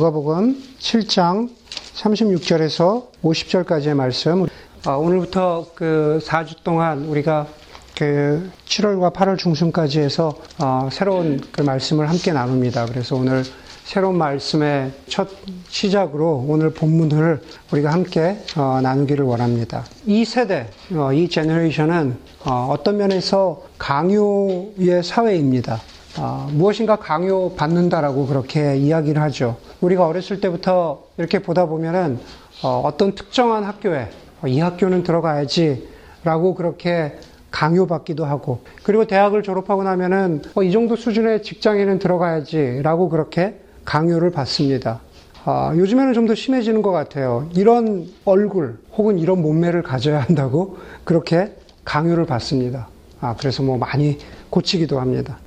누가복음 7장 36절에서 50절까지의 말씀. 아, 오늘부터 그 4주 동안 우리가 그 7월과 8월 중순까지 해서 어, 새로운 그 말씀을 함께 나눕니다. 그래서 오늘 새로운 말씀의 첫 시작으로 오늘 본문을 우리가 함께 어, 나누기를 원합니다. 이 세대, 어, 이 제너레이션은 어, 떤 면에서 강요의 사회입니다. 어, 무엇인가 강요받는다라고 그렇게 이야기를 하죠. 우리가 어렸을 때부터 이렇게 보다 보면은 어, 떤 특정한 학교에 어, 이 학교는 들어가야지 라고 그렇게 강요받기도 하고 그리고 대학을 졸업하고 나면은 어, 이 정도 수준의 직장에는 들어가야지 라고 그렇게 강요를 받습니다. 아, 요즘에는 좀 더 심해지는 것 같아요. 이런 얼굴 혹은 이런 몸매를 가져야 한다고 그렇게 강요를 받습니다. 아, 그래서 뭐 많이 고치기도 합니다.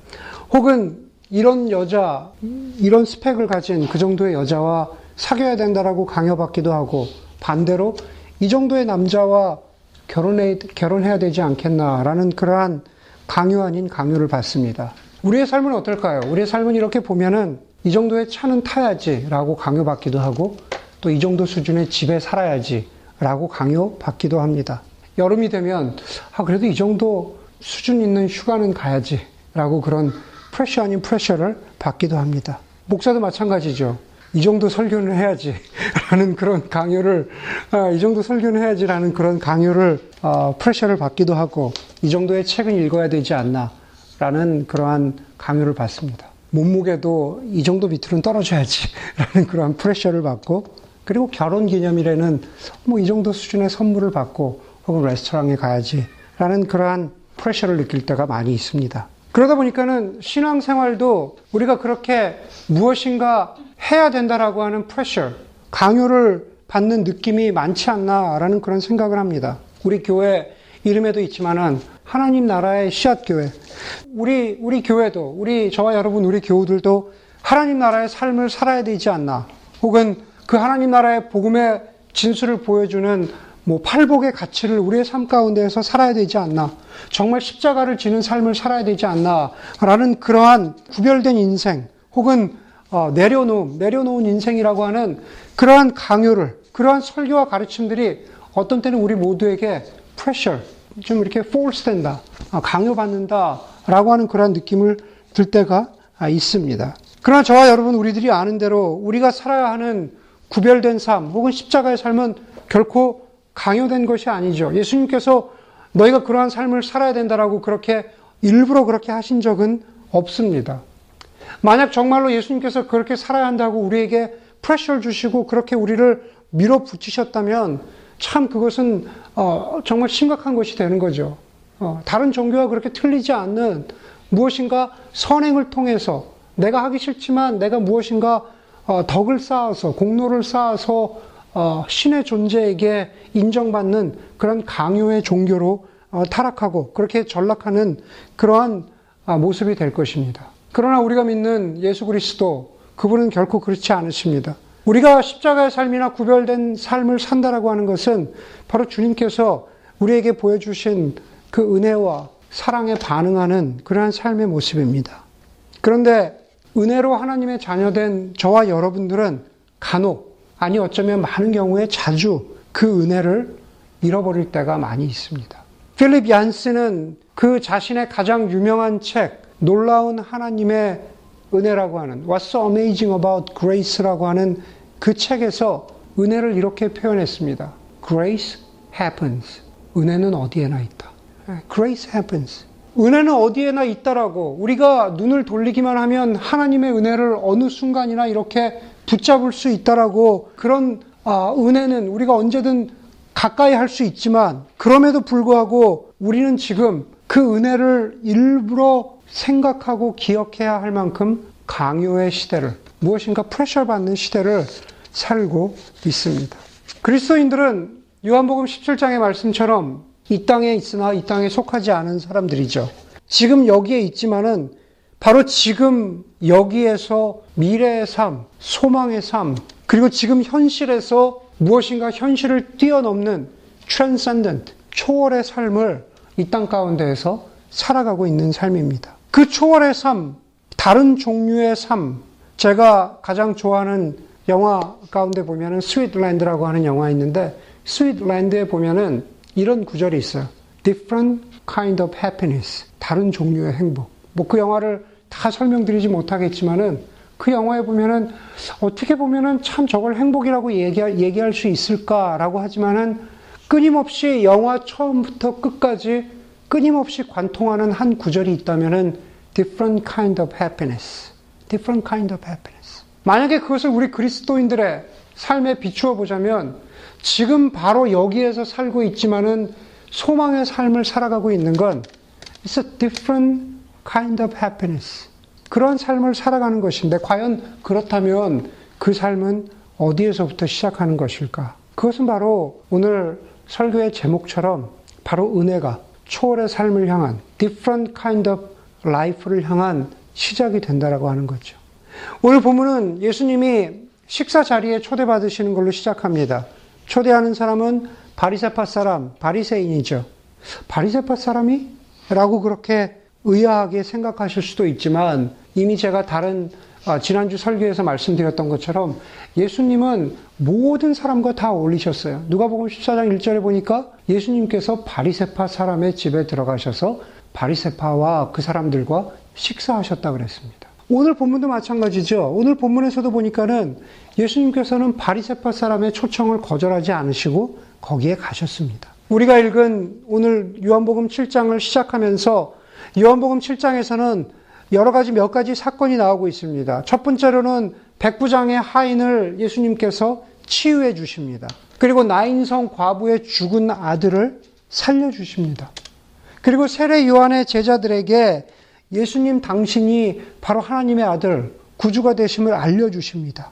혹은 이런 여자, 이런 스펙을 가진 그 정도의 여자와 사귀어야 된다라고 강요받기도 하고 반대로 이 정도의 남자와 결혼해, 결혼해야 되지 않겠나라는 그러한 강요 아닌 강요를 받습니다. 우리의 삶은 어떨까요? 우리의 삶은 이렇게 보면은 이 정도의 차는 타야지라고 강요받기도 하고 또 이 정도 수준의 집에 살아야지라고 강요받기도 합니다. 여름이 되면 아 그래도 이 정도 수준 있는 휴가는 가야지라고 그런 프레셔 아닌 프레셔를 받기도 합니다. 목사도 마찬가지죠. 이 정도 설교는 해야지. 라는 그런 강요를, 아, 이 정도 설교는 해야지. 라는 그런 강요를, 어, 프레셔를 받기도 하고, 이 정도의 책은 읽어야 되지 않나. 라는 그러한 강요를 받습니다. 몸무게도 이 정도 밑으로는 떨어져야지. 라는 그러한 프레셔를 받고, 그리고 결혼 기념일에는 뭐 이 정도 수준의 선물을 받고, 혹은 레스토랑에 가야지. 라는 그러한 프레셔를 느낄 때가 많이 있습니다. 그러다 보니까는 신앙생활도 우리가 그렇게 무엇인가 해야 된다라고 하는 프레셔, 강요를 받는 느낌이 많지 않나라는 그런 생각을 합니다. 우리 교회 이름에도 있지만은 하나님 나라의 씨앗 교회. 우리 우리 교회도 우리 저와 여러분 우리 교우들도 하나님 나라의 삶을 살아야 되지 않나. 혹은 그 하나님 나라의 복음의 진수를 보여주는 뭐 팔복의 가치를 우리의 삶 가운데에서 살아야 되지 않나. 정말 십자가를 지는 삶을 살아야 되지 않나. 라는 그러한 구별된 인생, 혹은 어, 내려놓음, 내려놓은 인생이라고 하는 그러한 강요를, 그러한 설교와 가르침들이 어떤 때는 우리 모두에게 프레셔, 좀 이렇게 force 된다, 아, 강요받는다, 라고 하는 그러한 느낌을 들 때가 아, 있습니다. 그러나 저와 여러분, 우리들이 아는 대로 우리가 살아야 하는 구별된 삶, 혹은 십자가의 삶은 결코 강요된 것이 아니죠. 예수님께서 너희가 그러한 삶을 살아야 된다라고 그렇게 일부러 그렇게 하신 적은 없습니다. 만약 정말로 예수님께서 그렇게 살아야 한다고 우리에게 프레셔를 주시고 그렇게 우리를 밀어붙이셨다면 참 그것은 어, 정말 심각한 것이 되는 거죠. 어, 다른 종교와 그렇게 틀리지 않는 무엇인가 선행을 통해서 내가 하기 싫지만 내가 무엇인가 어, 덕을 쌓아서 공로를 쌓아서 어, 신의 존재에게 인정받는 그런 강요의 종교로 어, 타락하고 그렇게 전락하는 그러한 아, 모습이 될 것입니다. 그러나 우리가 믿는 예수 그리스도 그분은 결코 그렇지 않으십니다. 우리가 십자가의 삶이나 구별된 삶을 산다라고 하는 것은 바로 주님께서 우리에게 보여주신 그 은혜와 사랑에 반응하는 그러한 삶의 모습입니다. 그런데 은혜로 하나님의 자녀된 저와 여러분들은 간혹 아니 어쩌면 많은 경우에 자주 그 은혜를 잃어버릴 때가 많이 있습니다. 필립 얀스는 그 자신의 가장 유명한 책 놀라운 하나님의 은혜라고 하는 What's so amazing about grace라고 하는 그 책에서 은혜를 이렇게 표현했습니다. Grace happens. 은혜는 어디에나 있다. Grace happens. 은혜는 어디에나 있다라고 우리가 눈을 돌리기만 하면 하나님의 은혜를 어느 순간이나 이렇게 붙잡을 수 있다라고 그런 아, 은혜는 우리가 언제든 가까이 할 수 있지만 그럼에도 불구하고 우리는 지금 그 은혜를 일부러 생각하고 기억해야 할 만큼 강요의 시대를 무엇인가 프레셔 받는 시대를 살고 있습니다. 그리스도인들은 요한복음 17장의 말씀처럼 이 땅에 있으나 이 땅에 속하지 않은 사람들이죠. 지금 여기에 있지만은 바로 지금 여기에서 미래의 삶, 소망의 삶, 그리고 지금 현실에서 무엇인가 현실을 뛰어넘는 transcendent, 초월의 삶을 이 땅 가운데에서 살아가고 있는 삶입니다. 그 초월의 삶, 다른 종류의 삶, 제가 가장 좋아하는 영화 가운데 보면은 Sweet Land라고 하는 영화 있는데 Sweet Land에 보면은 이런 구절이 있어요. Different kind of happiness. 다른 종류의 행복. 뭐 그 영화를 다 설명드리지 못하겠지만은 그 영화에 보면은 어떻게 보면은 참 저걸 행복이라고 얘기할, 얘기할 수 있을까라고 하지만은 끊임없이 영화 처음부터 끝까지 끊임없이 관통하는 한 구절이 있다면은 different kind of happiness. different kind of happiness. 만약에 그것을 우리 그리스도인들의 삶에 비추어 보자면 지금 바로 여기에서 살고 있지만은 소망의 삶을 살아가고 있는 건 it's a different kind of happiness. 그런 삶을 살아가는 것인데 과연 그렇다면 그 삶은 어디에서부터 시작하는 것일까? 그것은 바로 오늘 설교의 제목처럼 바로 은혜가 초월의 삶을 향한 different kind of life를 향한 시작이 된다라고 하는 거죠. 오늘 본문은 예수님이 식사 자리에 초대받으시는 걸로 시작합니다. 초대하는 사람은 바리세파 사람, 바리새인이죠. 바리세파 사람이? 라고 그렇게 의아하게 생각하실 수도 있지만 이미 제가 다른 아, 지난주 설교에서 말씀드렸던 것처럼 예수님은 모든 사람과 다 어울리셨어요. 누가복음 14장 1절에 보니까 예수님께서 바리세파 사람의 집에 들어가셔서 바리세파와 그 사람들과 식사하셨다 그랬습니다. 오늘 본문도 마찬가지죠. 오늘 본문에서도 보니까는 예수님께서는 바리세파 사람의 초청을 거절하지 않으시고 거기에 가셨습니다. 우리가 읽은 오늘 요한복음 7장을 시작하면서 요한복음 7장에서는 여러 가지 몇 가지 사건이 나오고 있습니다. 첫 번째로는 백부장의 하인을 예수님께서 치유해 주십니다. 그리고 나인성 과부의 죽은 아들을 살려 주십니다. 그리고 세례 요한의 제자들에게 예수님 당신이 바로 하나님의 아들, 구주가 되심을 알려 주십니다.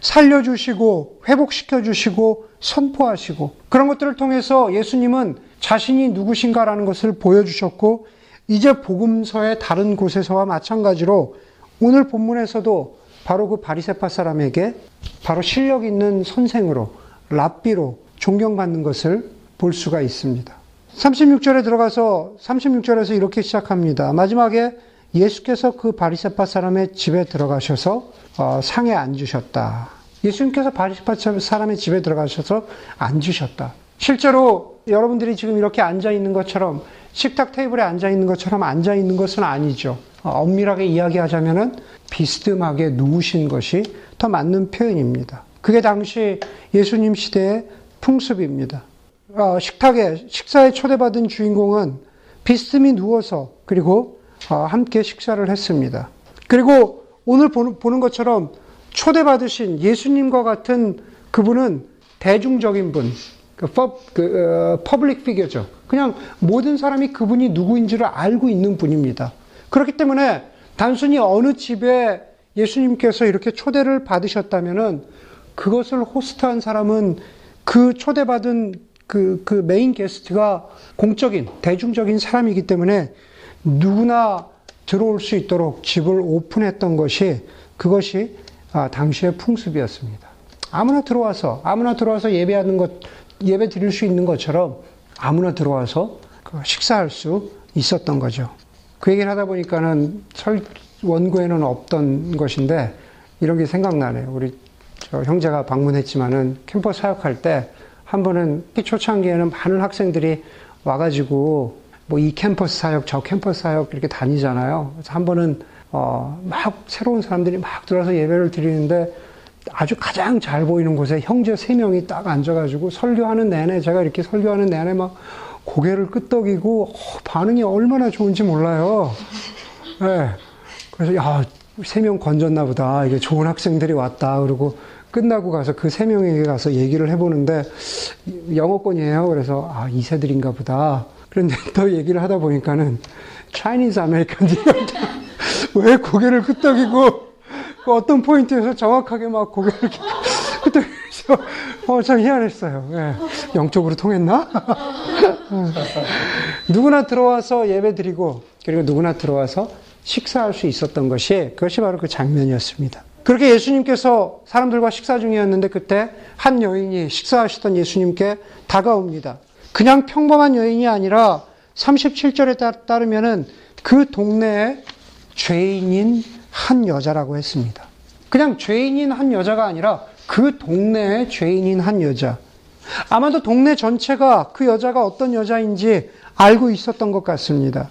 살려 주시고, 회복시켜 주시고, 선포하시고, 그런 것들을 통해서 예수님은 자신이 누구신가라는 것을 보여주셨고, 이제 복음서의 다른 곳에서와 마찬가지로 오늘 본문에서도 바로 그 바리세파 사람에게 바로 실력 있는 선생으로, 랍비로 존경받는 것을 볼 수가 있습니다. 36절에 들어가서 36절에서 이렇게 시작합니다. 마지막에 예수께서 그 바리세파 사람의 집에 들어가셔서 어, 상에 앉으셨다. 예수님께서 바리세파 사람의 집에 들어가셔서 앉으셨다. 실제로 여러분들이 지금 이렇게 앉아 있는 것처럼 식탁 테이블에 앉아 있는 것처럼 앉아 있는 것은 아니죠. 어, 엄밀하게 이야기하자면은 비스듬하게 누우신 것이 더 맞는 표현입니다. 그게 당시 예수님 시대의 풍습입니다. 어, 식탁에 식사에 초대받은 주인공은 비스듬히 누워서 그리고 어, 함께 식사를 했습니다. 그리고 오늘 보는 것처럼 초대받으신 예수님과 같은 그분은 대중적인 분, 그, 그, 어, public figure죠. 그냥 모든 사람이 그분이 누구인지를 알고 있는 분입니다. 그렇기 때문에 단순히 어느 집에 예수님께서 이렇게 초대를 받으셨다면은 그것을 host한 사람은 그 초대받은 그, 그 main guest가 공적인, 대중적인 사람이기 때문에 누구나 들어올 수 있도록 집을 오픈했던 것이 그것이 아, 당시의 풍습이었습니다. 아무나 들어와서, 아무나 들어와서 예배하는 것, 예배 드릴 수 있는 것처럼 아무나 들어와서 그 식사할 수 있었던 거죠. 그 얘기를 하다 보니까는 원고에는 없던 것인데 이런 게 생각나네요. 우리 형제가 방문했지만은 캠퍼스 사역할 때 한 번은 초창기에는 많은 학생들이 와가지고 뭐 이 캠퍼스 사역, 저 캠퍼스 사역 이렇게 다니잖아요. 그래서 한 번은 어, 막 새로운 사람들이 막 들어와서 예배를 드리는데 아주 가장 잘 보이는 곳에 형제 세 명이 딱 앉아가지고 설교하는 내내 제가 이렇게 설교하는 내내 막 고개를 끄덕이고 어, 반응이 얼마나 좋은지 몰라요. 네. 그래서 야 세 명 건졌나 보다. 이게 좋은 학생들이 왔다. 그리고 끝나고 가서 그 세 명에게 가서 얘기를 해보는데 영어권이에요. 그래서 아 이세들인가 보다. 그런데 또 얘기를 하다 보니까는 Chinese American들 왜 고개를 끄덕이고 그 어떤 포인트에서 정확하게 막 고개를 그때 어, 참 희한했어요. 예. 영적으로 통했나? 누구나 들어와서 예배 드리고 그리고 누구나 들어와서 식사할 수 있었던 것이 그것이 바로 그 장면이었습니다. 그렇게 예수님께서 사람들과 식사 중이었는데 그때 한 여인이 식사하시던 예수님께 다가옵니다. 그냥 평범한 여인이 아니라 37절에 따르면은 그 동네에 죄인인 한 여자라고 했습니다. 그냥 죄인인 한 여자가 아니라 그 동네의 죄인인 한 여자. 아마도 동네 전체가 그 여자가 어떤 여자인지 알고 있었던 것 같습니다.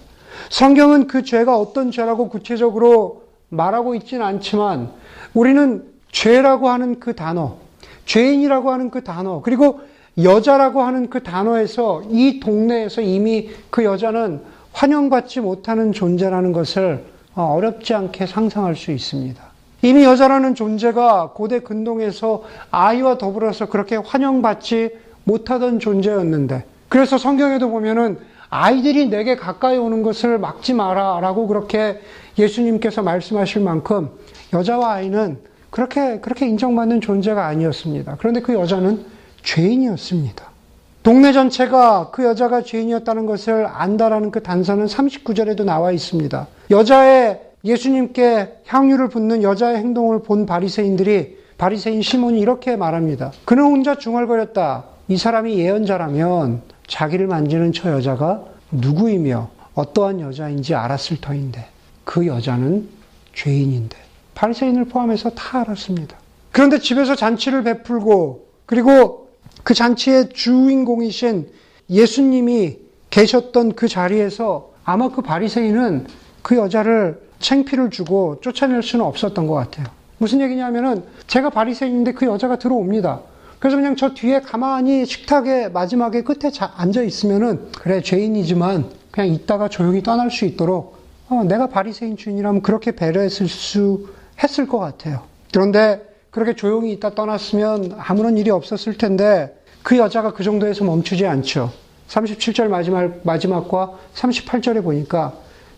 성경은 그 죄가 어떤 죄라고 구체적으로 말하고 있지는 않지만 우리는 죄라고 하는 그 단어, 죄인이라고 하는 그 단어, 그리고 여자라고 하는 그 단어에서 이 동네에서 이미 그 여자는 환영받지 못하는 존재라는 것을 어렵지 않게 상상할 수 있습니다. 이미 여자라는 존재가 고대 근동에서 아이와 더불어서 그렇게 환영받지 못하던 존재였는데, 그래서 성경에도 보면은 아이들이 내게 가까이 오는 것을 막지 마라 라고 그렇게 예수님께서 말씀하실 만큼 여자와 아이는 그렇게, 그렇게 인정받는 존재가 아니었습니다. 그런데 그 여자는 죄인이었습니다. 동네 전체가 그 여자가 죄인이었다는 것을 안다라는 그 단서는 39절에도 나와 있습니다. 여자의 예수님께 향유를 붓는 여자의 행동을 본 바리새인들이 바리새인 시몬이 이렇게 말합니다. 그는 혼자 중얼거렸다. 이 사람이 예언자라면 자기를 만지는 저 여자가 누구이며 어떠한 여자인지 알았을 터인데 그 여자는 죄인인데 바리새인을 포함해서 다 알았습니다. 그런데 집에서 잔치를 베풀고 그리고 그 잔치의 주인공이신 예수님이 계셨던 그 자리에서 아마 그 바리새인은 그 여자를 챙피를 주고 쫓아낼 수는 없었던 것 같아요. 무슨 얘기냐면은 제가 바리새인인데 그 여자가 들어옵니다. 그래서 그냥 저 뒤에 가만히 식탁에 마지막에 끝에 앉아 있으면은 그래 죄인이지만 그냥 있다가 조용히 떠날 수 있도록 어, 내가 바리새인 주인이라면 그렇게 배려했을 수 했을 것 같아요. 그런데 그렇게 조용히 있다 떠났으면 아무런 일이 없었을 텐데 그 여자가 그 정도에서 멈추지 않죠. 37절 마지막, 마지막과 38절에 보니까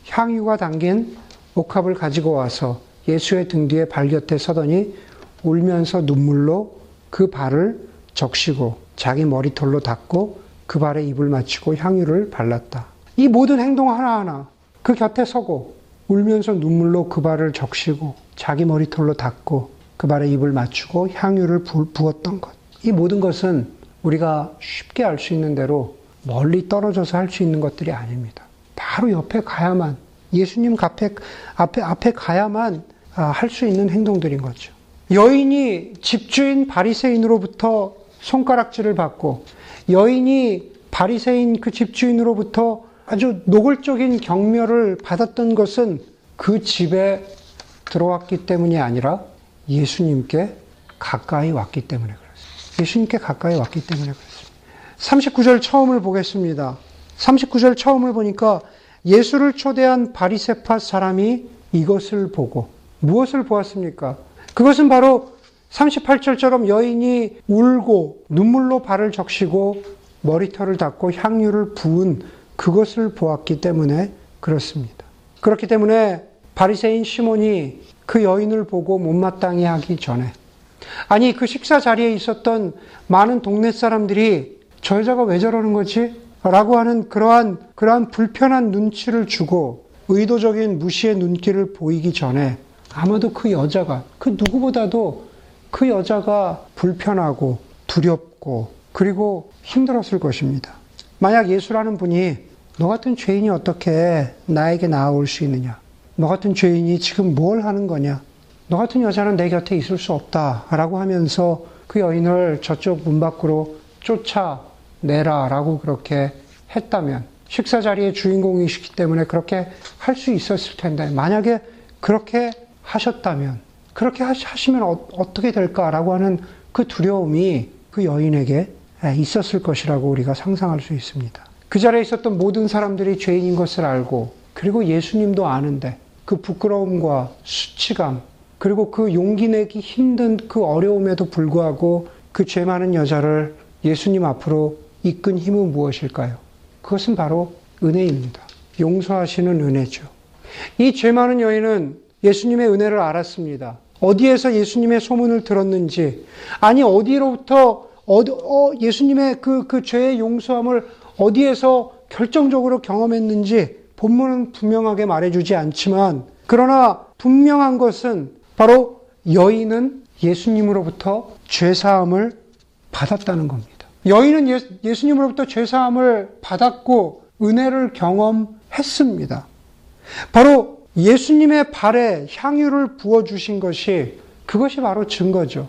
향유가 담긴 옥합을 가지고 와서 예수의 등 뒤에 발 곁에 서더니 울면서 눈물로 그 발을 적시고 자기 머리털로 닦고 그 발에 입을 맞추고 향유를 발랐다. 이 모든 행동 하나하나 그 곁에 서고 울면서 눈물로 그 발을 적시고 자기 머리털로 닦고 그 발에 입을 맞추고 향유를 부었던 것. 이 모든 것은 우리가 쉽게 알 수 있는 대로 멀리 떨어져서 할 수 있는 것들이 아닙니다. 바로 옆에 가야만 예수님 앞에 앞에 앞에 가야만 아, 할수 있는 행동들인 거죠. 여인이 집주인 바리새인으로부터 손가락질을 받고 여인이 바리새인 그 집주인으로부터 아주 노골적인 경멸을 받았던 것은 그 집에 들어왔기 때문이 아니라 예수님께 가까이 왔기 때문에 그렇습니다. 예수님께 가까이 왔기 때문에 그렇습니다. 39절 처음을 보겠습니다. 39절 처음을 보니까 예수를 초대한 바리세파 사람이 이것을 보고 무엇을 보았습니까? 그것은 바로 38절처럼 여인이 울고 눈물로 발을 적시고 머리털을 닦고 향유를 부은 그것을 보았기 때문에 그렇습니다. 그렇기 때문에 바리새인 시몬이 그 여인을 보고 못마땅히 하기 전에 아니 그 식사 자리에 있었던 많은 동네 사람들이 저 여자가 왜 저러는 거지? 라고 하는 그러한 그러한 불편한 눈치를 주고 의도적인 무시의 눈길을 보이기 전에 아마도 그 여자가, 그 누구보다도 그 여자가 불편하고 두렵고 그리고 힘들었을 것입니다. 만약 예수라는 분이 너 같은 죄인이 어떻게 나에게 나아올 수 있느냐? 너 같은 죄인이 지금 뭘 하는 거냐? 너 같은 여자는 내 곁에 있을 수 없다. 라고 하면서 그 여인을 저쪽 문 밖으로 쫓아내라. 라고 그렇게 했다면, 식사 자리의 주인공이시기 때문에 그렇게 할 수 있었을 텐데, 만약에 그렇게 하셨다면, 그렇게 하시면 어, 어떻게 될까라고 하는 그 두려움이 그 여인에게 있었을 것이라고 우리가 상상할 수 있습니다. 그 자리에 있었던 모든 사람들이 죄인인 것을 알고, 그리고 예수님도 아는데, 그 부끄러움과 수치감, 그리고 그 용기 내기 힘든 그 어려움에도 불구하고 그 죄 많은 여자를 예수님 앞으로 이끈 힘은 무엇일까요? 그것은 바로 은혜입니다. 용서하시는 은혜죠. 이 죄 많은 여인은 예수님의 은혜를 알았습니다. 어디에서 예수님의 소문을 들었는지, 아니, 어디로부터, 어디, 어, 예수님의 그, 그 죄의 용서함을 어디에서 결정적으로 경험했는지 본문은 분명하게 말해주지 않지만, 그러나 분명한 것은 바로 여인은 예수님으로부터 죄사함을 받았다는 겁니다. 여인은 예, 예수님으로부터 죄사함을 받았고 은혜를 경험했습니다. 바로 예수님의 발에 향유를 부어주신 것이 그것이 바로 증거죠.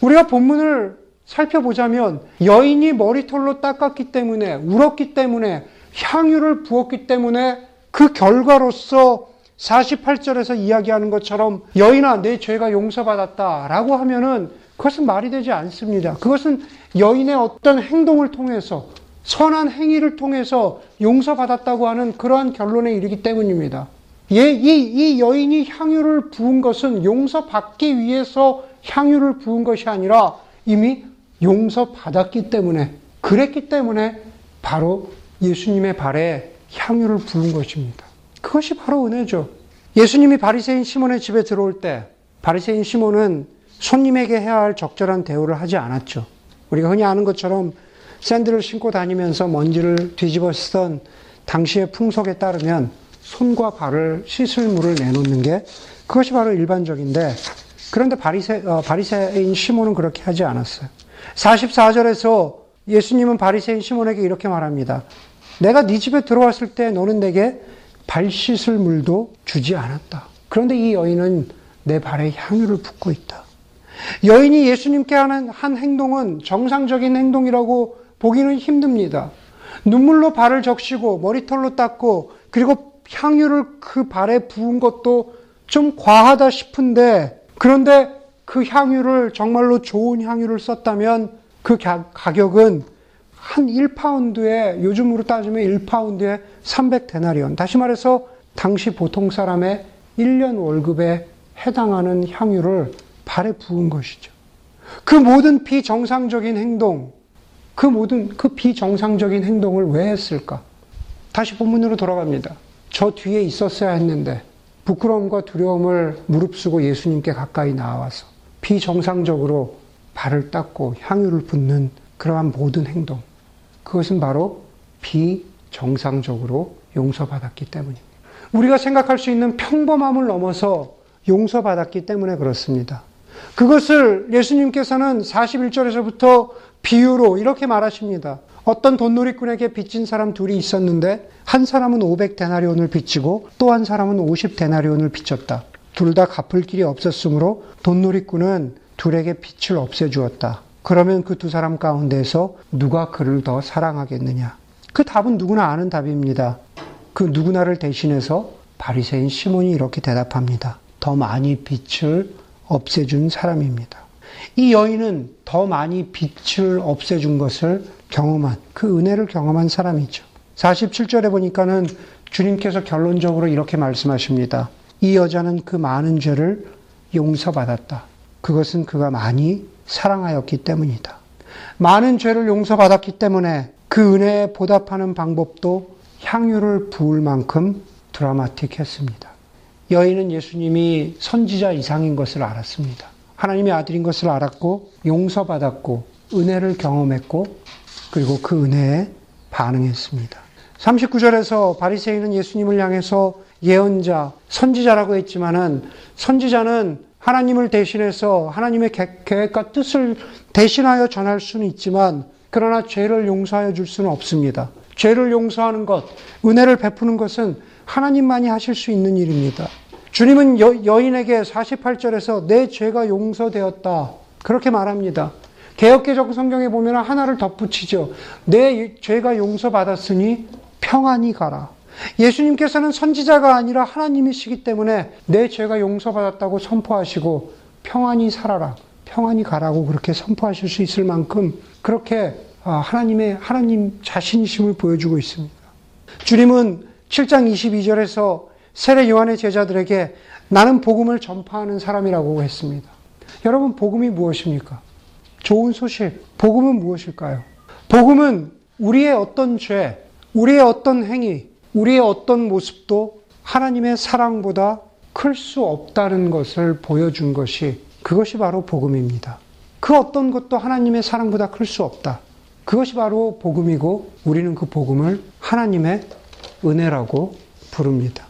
우리가 본문을 살펴보자면 여인이 머리털로 닦았기 때문에 울었기 때문에 향유를 부었기 때문에 그 결과로서 48절에서 이야기하는 것처럼 여인아 내 죄가 용서받았다라고 하면은 그것은 말이 되지 않습니다. 그것은 여인의 어떤 행동을 통해서 선한 행위를 통해서 용서받았다고 하는 그러한 결론에 이르기 때문입니다. 예, 이, 이 여인이 향유를 부은 것은 용서받기 위해서 향유를 부은 것이 아니라 이미 용서받았기 때문에, 그랬기 때문에 바로 예수님의 발에 향유를 부은 것입니다. 그것이 바로 은혜죠. 예수님이 바리새인 시몬의 집에 들어올 때 바리새인 시몬은 손님에게 해야 할 적절한 대우를 하지 않았죠. 우리가 흔히 아는 것처럼 샌들을 신고 다니면서 먼지를 뒤집어 쓰던 당시의 풍속에 따르면 손과 발을 씻을 물을 내놓는 게 그것이 바로 일반적인데 그런데 바리새, 어, 바리새인 시몬은 그렇게 하지 않았어요. 44절에서 예수님은 바리새인 시몬에게 이렇게 말합니다. 내가 네 집에 들어왔을 때 너는 내게 발 씻을 물도 주지 않았다. 그런데 이 여인은 내 발에 향유를 붓고 있다. 여인이 예수님께 하는 한 행동은 정상적인 행동이라고 보기는 힘듭니다. 눈물로 발을 적시고 머리털로 닦고 그리고 향유를 그 발에 부은 것도 좀 과하다 싶은데 그런데 그 향유를 정말로 좋은 향유를 썼다면 그 가격은 한 1파운드에 요즘으로 따지면 1파운드에 300데나리온. 다시 말해서 당시 보통 사람의 1년 월급에 해당하는 향유를 발에 부은 것이죠. 그 모든 비정상적인 행동, 그 모든 그 비정상적인 행동을 왜 했을까? 다시 본문으로 돌아갑니다. 저 뒤에 있었어야 했는데 부끄러움과 두려움을 무릅쓰고 예수님께 가까이 나와서 비정상적으로 발을 닦고 향유를 붓는 그러한 모든 행동. 그것은 바로 비정상적으로 용서받았기 때문입니다. 우리가 생각할 수 있는 평범함을 넘어서 용서받았기 때문에 그렇습니다. 그것을 예수님께서는 41절에서부터 비유로 이렇게 말하십니다. 어떤 돈놀이꾼에게 빚진 사람 둘이 있었는데 한 사람은 500데나리온을 빚지고 또 한 사람은 50데나리온을 빚졌다. 둘 다 갚을 길이 없었으므로 돈놀이꾼은 둘에게 빚을 없애주었다. 그러면 그 두 사람 가운데서 누가 그를 더 사랑하겠느냐? 그 답은 누구나 아는 답입니다. 그 누구나를 대신해서 바리새인 시몬이 이렇게 대답합니다. 더 많이 빛을 없애준 사람입니다. 이 여인은 더 많이 빛을 없애준 것을 경험한, 그 은혜를 경험한 사람이죠. 47절에 보니까는 주님께서 결론적으로 이렇게 말씀하십니다. 이 여자는 그 많은 죄를 용서받았다. 그것은 그가 많이 사랑하였기 때문이다. 많은 죄를 용서받았기 때문에 그 은혜에 보답하는 방법도 향유를 부을 만큼 드라마틱했습니다. 여인은 예수님이 선지자 이상인 것을 알았습니다. 하나님의 아들인 것을 알았고 용서받았고 은혜를 경험했고 그리고 그 은혜에 반응했습니다. 39절에서 바리새인은 예수님을 향해서 예언자, 선지자라고 했지만은 선지자는 하나님을 대신해서 하나님의 계획과 뜻을 대신하여 전할 수는 있지만 그러나 죄를 용서하여 줄 수는 없습니다. 죄를 용서하는 것, 은혜를 베푸는 것은 하나님만이 하실 수 있는 일입니다. 주님은 여, 인에게 48절에서 내 죄가 용서되었다. 그렇게 말합니다. 개혁개정 성경에 보면 하나를 덧붙이죠. 내 죄가 용서받았으니 평안히 가라. 예수님께서는 선지자가 아니라 하나님이시기 때문에 내 죄가 용서받았다고 선포하시고 평안히 살아라. 평안히 가라고 그렇게 선포하실 수 있을 만큼 그렇게 아, 하나님의 하나님 자신이심을 보여주고 있습니다. 주님은 7장 22절에서 세례 요한의 제자들에게 나는 복음을 전파하는 사람이라고 했습니다. 여러분, 복음이 무엇입니까? 좋은 소식. 복음은 무엇일까요? 복음은 우리의 어떤 죄, 우리의 어떤 행위, 우리의 어떤 모습도 하나님의 사랑보다 클 수 없다는 것을 보여준 것이 그것이 바로 복음입니다. 그 어떤 것도 하나님의 사랑보다 클 수 없다. 그것이 바로 복음이고 우리는 그 복음을 하나님의 은혜라고 부릅니다.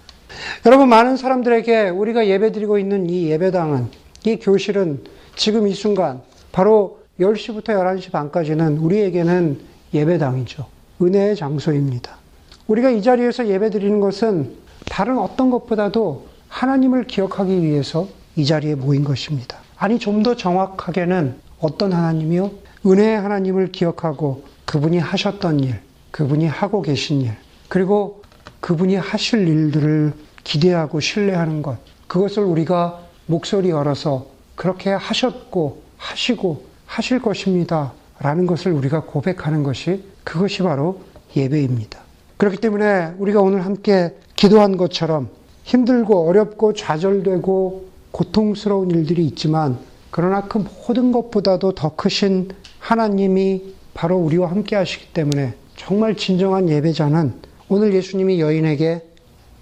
여러분, 많은 사람들에게 우리가 예배 드리고 있는 이 예배당은, 이 교실은 지금 이 순간, 바로 10시부터 11시 반까지는 우리에게는 예배당이죠. 은혜의 장소입니다. 우리가 이 자리에서 예배 드리는 것은 다른 어떤 것보다도 하나님을 기억하기 위해서 이 자리에 모인 것입니다. 아니, 좀 더 정확하게는 어떤 하나님이요? 은혜의 하나님을 기억하고 그분이 하셨던 일, 그분이 하고 계신 일, 그리고 그분이 하실 일들을 기대하고 신뢰하는 것, 그것을 우리가 목소리 열어서 그렇게 하셨고, 하시고, 하실 것입니다. 라는 것을 우리가 고백하는 것이 그것이 바로 예배입니다. 그렇기 때문에 우리가 오늘 함께 기도한 것처럼 힘들고 어렵고 좌절되고 고통스러운 일들이 있지만 그러나 그 모든 것보다도 더 크신 하나님이 바로 우리와 함께 하시기 때문에 정말 진정한 예배자는 오늘 예수님이 여인에게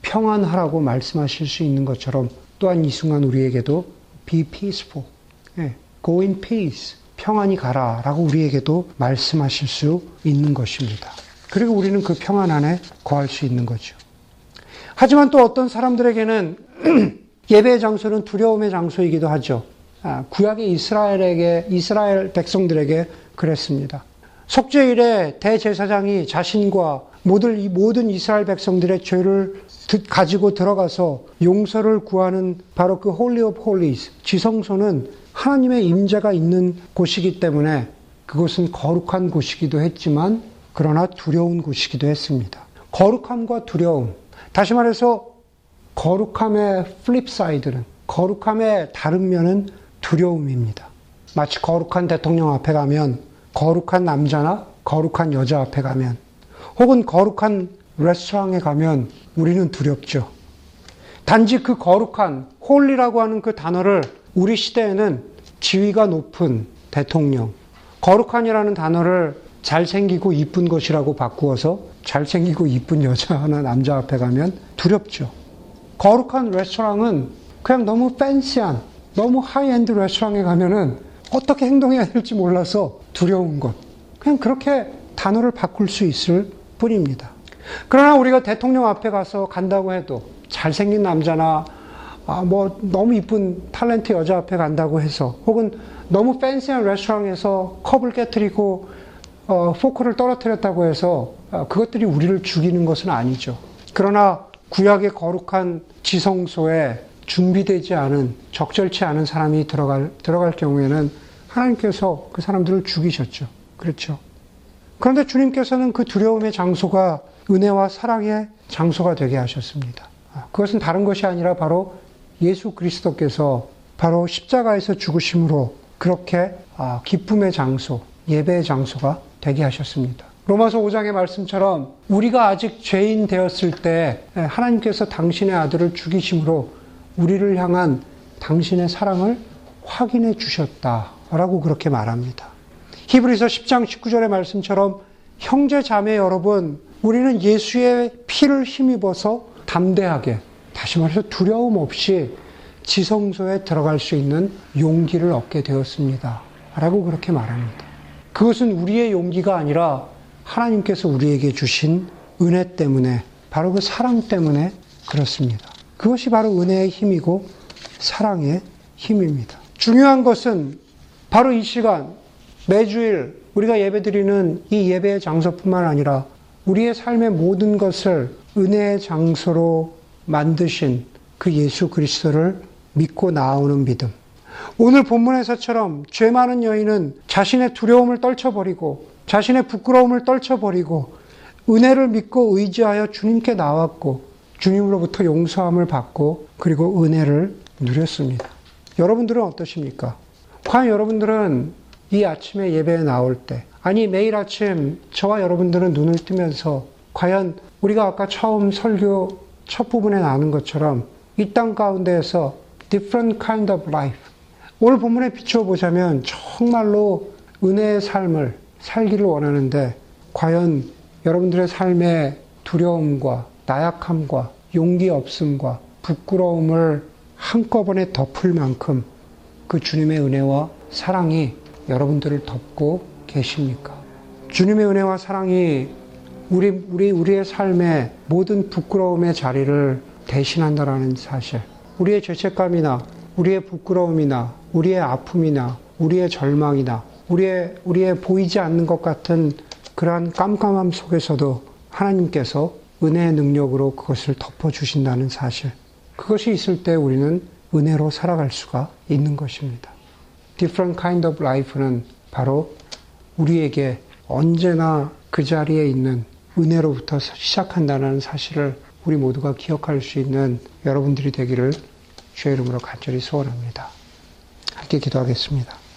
평안하라고 말씀하실 수 있는 것처럼 또한 이 순간 우리에게도 be peaceful, 예, go in peace, 평안히 가라 라고 우리에게도 말씀하실 수 있는 것입니다. 그리고 우리는 그 평안 안에 거할 수 있는 거죠. 하지만 또 어떤 사람들에게는 예배의 장소는 두려움의 장소이기도 하죠. 아, 구약의 이스라엘에게 이스라엘 백성들에게 그랬습니다. 속죄일에 대제사장이 자신과 모든 이 모든 이스라엘 백성들의 죄를 가지고 들어가서 용서를 구하는 바로 그 Holy of Holies 지성소는 하나님의 임재가 있는 곳이기 때문에 그곳은 거룩한 곳이기도 했지만 그러나 두려운 곳이기도 했습니다. 거룩함과 두려움 다시 말해서 거룩함의 flip side는 거룩함의 다른 면은 두려움입니다. 마치 거룩한 대통령 앞에 가면 거룩한 남자나 거룩한 여자 앞에 가면 혹은 거룩한 레스토랑에 가면 우리는 두렵죠. 단지 그 거룩한 holy라고 하는 그 단어를 우리 시대에는 지위가 높은 대통령, 거룩한이라는 단어를 잘생기고 이쁜 것이라고 바꾸어서 잘생기고 이쁜 여자나 남자 앞에 가면 두렵죠. 거룩한 레스토랑은 그냥 너무 fancy한, 너무 하이엔드 레스토랑에 가면은 어떻게 행동해야 될지 몰라서 두려운 것. 그냥 그렇게 단어를 바꿀 수 있을 뿐입니다. 그러나 우리가 대통령 앞에 가서 간다고 해도 잘생긴 남자나 아, 뭐 너무 이쁜 탤런트 여자 앞에 간다고 해서 혹은 너무 fancy한 레스토랑에서 컵을 깨뜨리고 어, 포크를 떨어뜨렸다고 해서 어, 그것들이 우리를 죽이는 것은 아니죠. 그러나 구약의 거룩한 지성소에 준비되지 않은 적절치 않은 사람이 들어갈 들어갈 경우에는 하나님께서 그 사람들을 죽이셨죠. 그렇죠. 그런데 주님께서는 그 두려움의 장소가 은혜와 사랑의 장소가 되게 하셨습니다. 아, 그것은 다른 것이 아니라 바로 예수 그리스도께서 바로 십자가에서 죽으심으로 그렇게 아, 기쁨의 장소, 예배의 장소가 되게 하셨습니다. 로마서 5장의 말씀처럼 우리가 아직 죄인 되었을 때 하나님께서 당신의 아들을 죽이심으로 우리를 향한 당신의 사랑을 확인해 주셨다라고 그렇게 말합니다. 히브리서 10장 19절의 말씀처럼 형제 자매 여러분, 우리는 예수의 피를 힘입어서 담대하게 다시 말해서 두려움 없이 지성소에 들어갈 수 있는 용기를 얻게 되었습니다. 라고 그렇게 말합니다. 그것은 우리의 용기가 아니라 하나님께서 우리에게 주신 은혜 때문에, 바로 그 사랑 때문에 그렇습니다. 그것이 바로 은혜의 힘이고 사랑의 힘입니다. 중요한 것은 바로 이 시간, 매주일 우리가 예배드리는 이 예배의 장소뿐만 아니라 우리의 삶의 모든 것을 은혜의 장소로 만드신 그 예수 그리스도를 믿고 나오는 믿음. 오늘 본문에서처럼 죄 많은 여인은 자신의 두려움을 떨쳐버리고 자신의 부끄러움을 떨쳐버리고 은혜를 믿고 의지하여 주님께 나왔고 주님으로부터 용서함을 받고 그리고 은혜를 누렸습니다. 여러분들은 어떠십니까? 과연 여러분들은 이 아침에 예배에 나올 때, 아니 매일 아침 저와 여러분들은 눈을 뜨면서 과연 우리가 아까 처음 설교 첫 부분에 나눈 것처럼 이 땅 가운데에서 different kind of life. 오늘 본문에 비추어 보자면 정말로 은혜의 삶을 살기를 원하는데 과연 여러분들의 삶의 두려움과 나약함과 용기 없음과 부끄러움을 한꺼번에 덮을 만큼 그 주님의 은혜와 사랑이 여러분들을 덮고 계십니까? 주님의 은혜와 사랑이 우리, 우리, 우리의 삶의 모든 부끄러움의 자리를 대신한다라는 사실. 우리의 죄책감이나, 우리의 부끄러움이나, 우리의 아픔이나, 우리의 절망이나, 우리의, 우리의 보이지 않는 것 같은 그러한 깜깜함 속에서도 하나님께서 은혜의 능력으로 그것을 덮어주신다는 사실. 그것이 있을 때 우리는 은혜로 살아갈 수가 있는 것입니다. different kind of life는 바로 우리에게 언제나 그 자리에 있는 은혜로부터 시작한다는 사실을 우리 모두가 기억할 수 있는 여러분들이 되기를 주의 이름으로 간절히 소원합니다. 함께 기도하겠습니다.